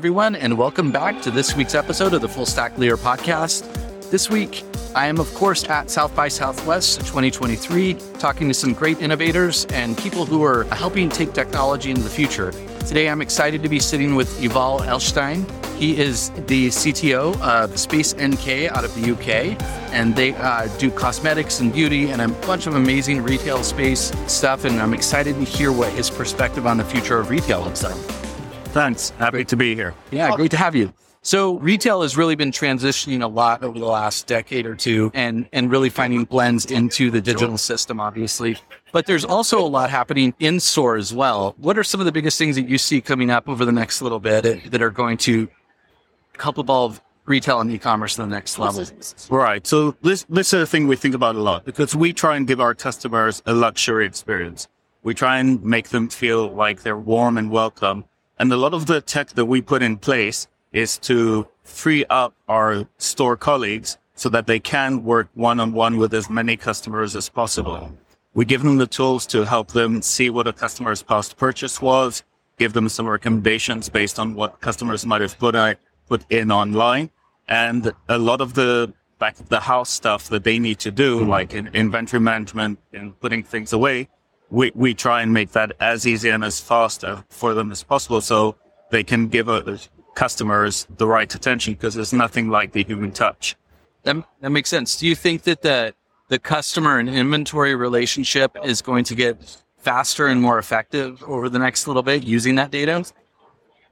everyone, and welcome back to this week's episode of the Full Stack Leader podcast. This week, I am, of course, at South by Southwest 2023, talking to some great innovators and people who are helping take technology into the future. Today, I'm excited to be sitting with Yuval Elshtein. He is the CTO of Space NK out of the UK, and they uh, do cosmetics and beauty and a bunch of amazing retail space stuff. And I'm excited to hear what his perspective on the future of retail looks like. Thanks. Happy great. to be here. Yeah, oh. great to have you. So retail has really been transitioning a lot over the last decade or two and, and really finding blends into the digital system, obviously. But there's also a lot happening in store as well. What are some of the biggest things that you see coming up over the next little bit that are going to help evolve retail and e-commerce to the next level? Right. So this, this is a thing we think about a lot because we try and give our customers a luxury experience. We try and make them feel like they're warm and welcome. And a lot of the tech that we put in place is to free up our store colleagues so that they can work one on one with as many customers as possible. We give them the tools to help them see what a customer's past purchase was, give them some recommendations based on what customers might have put, out, put in online. And a lot of the back of the house stuff that they need to do, hmm. like in inventory management and putting things away, we, we try and make that as easy and as fast uh, for them as possible. So they can give customers the right attention because there's nothing like the human touch. That, that makes sense. Do you think that the, the customer and inventory relationship is going to get faster and more effective over the next little bit using that data?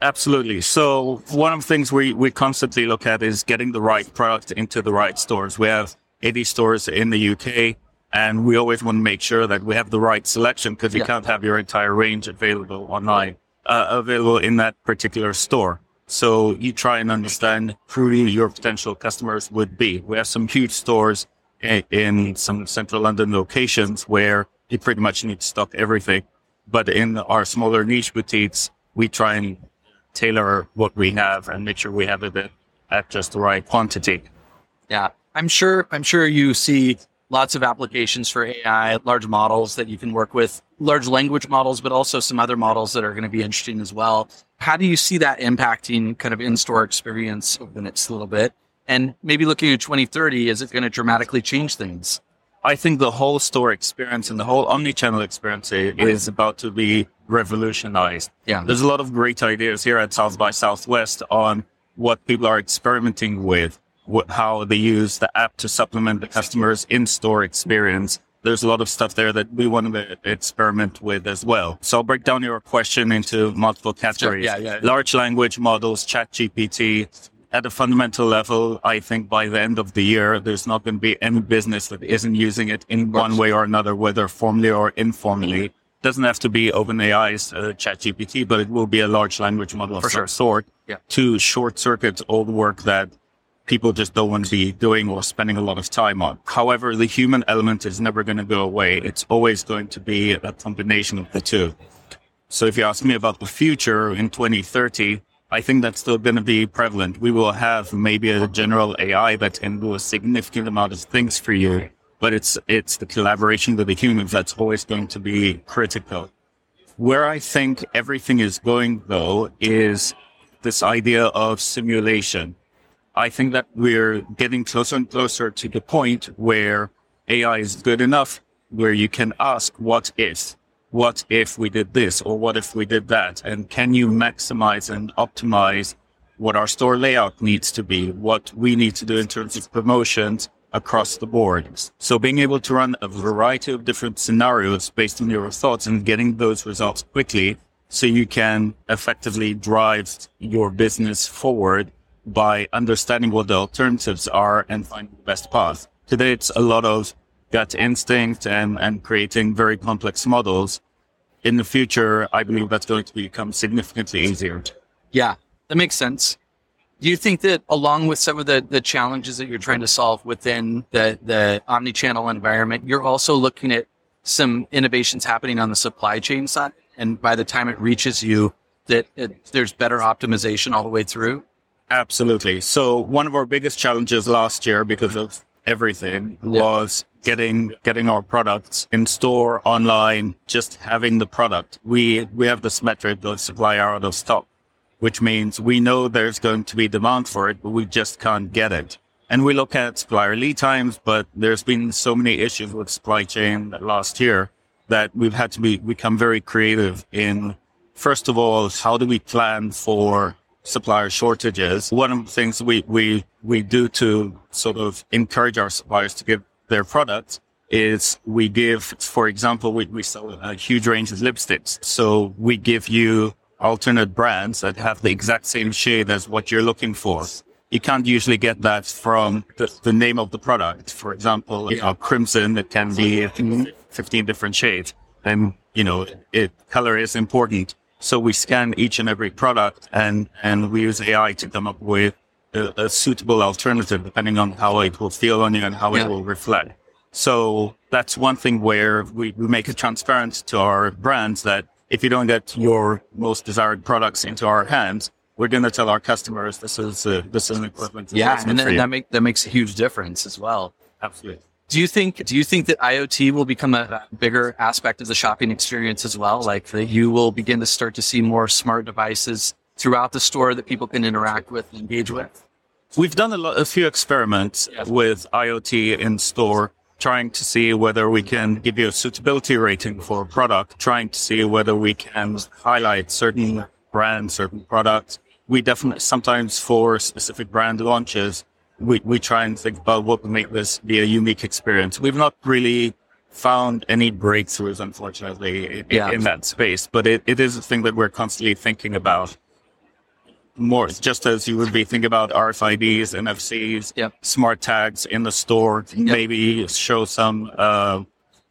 Absolutely. So one of the things we, we constantly look at is getting the right product into the right stores. We have 80 stores in the UK and we always want to make sure that we have the right selection because you yeah. can't have your entire range available online, uh, available in that particular store. So you try and understand who your potential customers would be. We have some huge stores in, in some central London locations where you pretty much need to stock everything. But in our smaller niche boutiques, we try and tailor what we have and make sure we have it at just the right quantity. Yeah. I'm sure, I'm sure you see lots of applications for AI, large models that you can work with, large language models, but also some other models that are going to be interesting as well. How do you see that impacting kind of in-store experience over the next little bit? And maybe looking at 2030, is it going to dramatically change things? I think the whole store experience and the whole omni-channel experience is about to be revolutionized. Yeah. There's a lot of great ideas here at South by Southwest on what people are experimenting with how they use the app to supplement the customer's in-store experience. There's a lot of stuff there that we want to experiment with as well. So I'll break down your question into multiple categories. Yeah, yeah. Large language models, chat GPT. At a fundamental level, I think by the end of the year, there's not going to be any business that isn't using it in one way or another, whether formally or informally. Doesn't have to be OpenAI's uh, ChatGPT, but it will be a large language model of For some sure. sort yeah. to short circuit all the work that people just don't want to be doing or spending a lot of time on. However, the human element is never going to go away. It's always going to be a combination of the two. So if you ask me about the future in 2030, I think that's still going to be prevalent. We will have maybe a general AI that can do a significant amount of things for you, but it's, it's the collaboration with the humans that's always going to be critical. Where I think everything is going though is this idea of simulation. I think that we're getting closer and closer to the point where AI is good enough where you can ask, what if? What if we did this or what if we did that? And can you maximize and optimize what our store layout needs to be, what we need to do in terms of promotions across the board. So being able to run a variety of different scenarios based on your thoughts and getting those results quickly so you can effectively drive your business forward by understanding what the alternatives are and finding the best path. Today, it's a lot of gut instinct and, and creating very complex models. In the future, I believe that's going to become significantly easier. Yeah, that makes sense. Do you think that along with some of the, the challenges that you're trying to solve within the, the omni-channel environment, you're also looking at some innovations happening on the supply chain side? And by the time it reaches you, that it, there's better optimization all the way through? Absolutely. So one of our biggest challenges last year because of everything yeah. was getting getting our products in store, online, just having the product. We we have this metric of supply out of stock. which means we know there's going to be demand for it, but we just can't get it. And we look at supplier lead times, but there's been so many issues with supply chain last year that we've had to be, become very creative in, first of all, how do we plan for supplier shortages? One of the things we, we, we do to sort of encourage our suppliers to give their products is we give, for example, we, we sell a huge range of lipsticks. So we give you alternate brands that have the exact same shade as what you're looking for. You can't usually get that from the, the name of the product. For example, you know, crimson, it can be 15 different shades. And, you know, it, color is important. So we scan each and every product and, and we use AI to come up with a, a suitable alternative depending on how it will feel on you and how yeah. it will reflect. So that's one thing where we, we make it transparent to our brands that if you don't get your most desired products into our hands, we're going to tell our customers this is a, this is an equivalent. Yeah, and then, that make that makes a huge difference as well. Absolutely. Do you think do you think that IoT will become a bigger aspect of the shopping experience as well? Like that you will begin to start to see more smart devices throughout the store that people can interact with and engage with? We've done a, lot, a few experiments yes. with IoT in store trying to see whether we can give you a suitability rating for a product, trying to see whether we can highlight certain brands, certain products. We definitely sometimes for specific brand launches, we, we try and think about what would make this be a unique experience. We've not really found any breakthroughs, unfortunately, in, yeah. in that space, but it, it is a thing that we're constantly thinking about more just as you would be thinking about RFIDs, NFCs, yep. smart tags in the store, yep. maybe show some uh,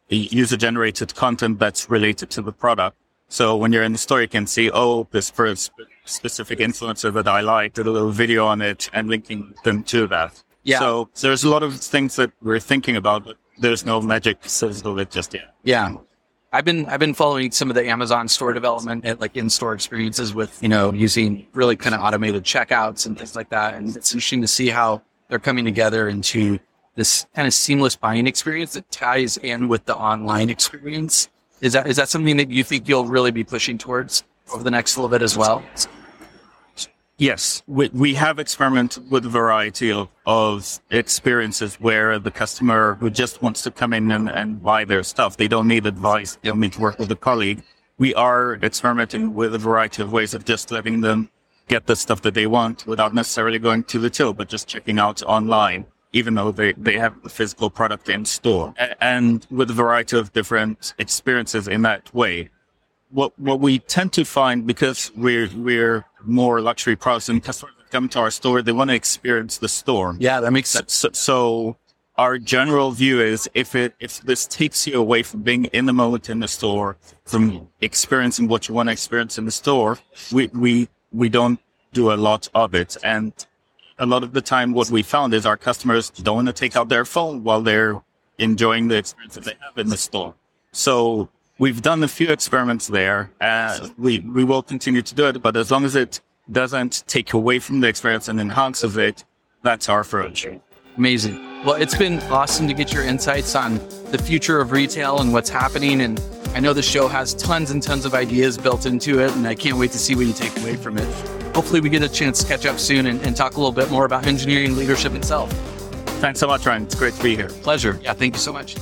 user generated content that's related to the product. So when you're in the store, you can see, oh, this first specific influencer that I like, did a little video on it and linking them to that. Yeah. So there's a lot of things that we're thinking about, but there's no magic sizzle it just yet. Yeah. I've been I've been following some of the Amazon store development at like in-store experiences with you know using really kind of automated checkouts and things like that, and it's interesting to see how they're coming together into this kind of seamless buying experience that ties in with the online experience. Is that is that something that you think you'll really be pushing towards over the next little bit as well? Yes, we, we have experimented with a variety of, of experiences where the customer who just wants to come in and, and buy their stuff, they don't need advice, they don't need to work with a colleague. We are experimenting with a variety of ways of just letting them get the stuff that they want without necessarily going to the till, but just checking out online, even though they, they have the physical product in store. And with a variety of different experiences in that way what what we tend to find because we're we're more luxury products and customers come to our store, they want to experience the store. Yeah, that makes sense. So, so, our general view is if it if this takes you away from being in the moment in the store, from experiencing what you want to experience in the store, we we we don't do a lot of it. And a lot of the time what we found is our customers don't want to take out their phone while they're enjoying the experience that they have in the store. So We've done a few experiments there. Uh, we, we will continue to do it, but as long as it doesn't take away from the experience and enhances it, that's our approach. Amazing. Well, it's been awesome to get your insights on the future of retail and what's happening. And I know the show has tons and tons of ideas built into it, and I can't wait to see what you take away from it. Hopefully, we get a chance to catch up soon and, and talk a little bit more about engineering leadership itself. Thanks so much, Ryan. It's great to be here. Pleasure. Yeah, thank you so much.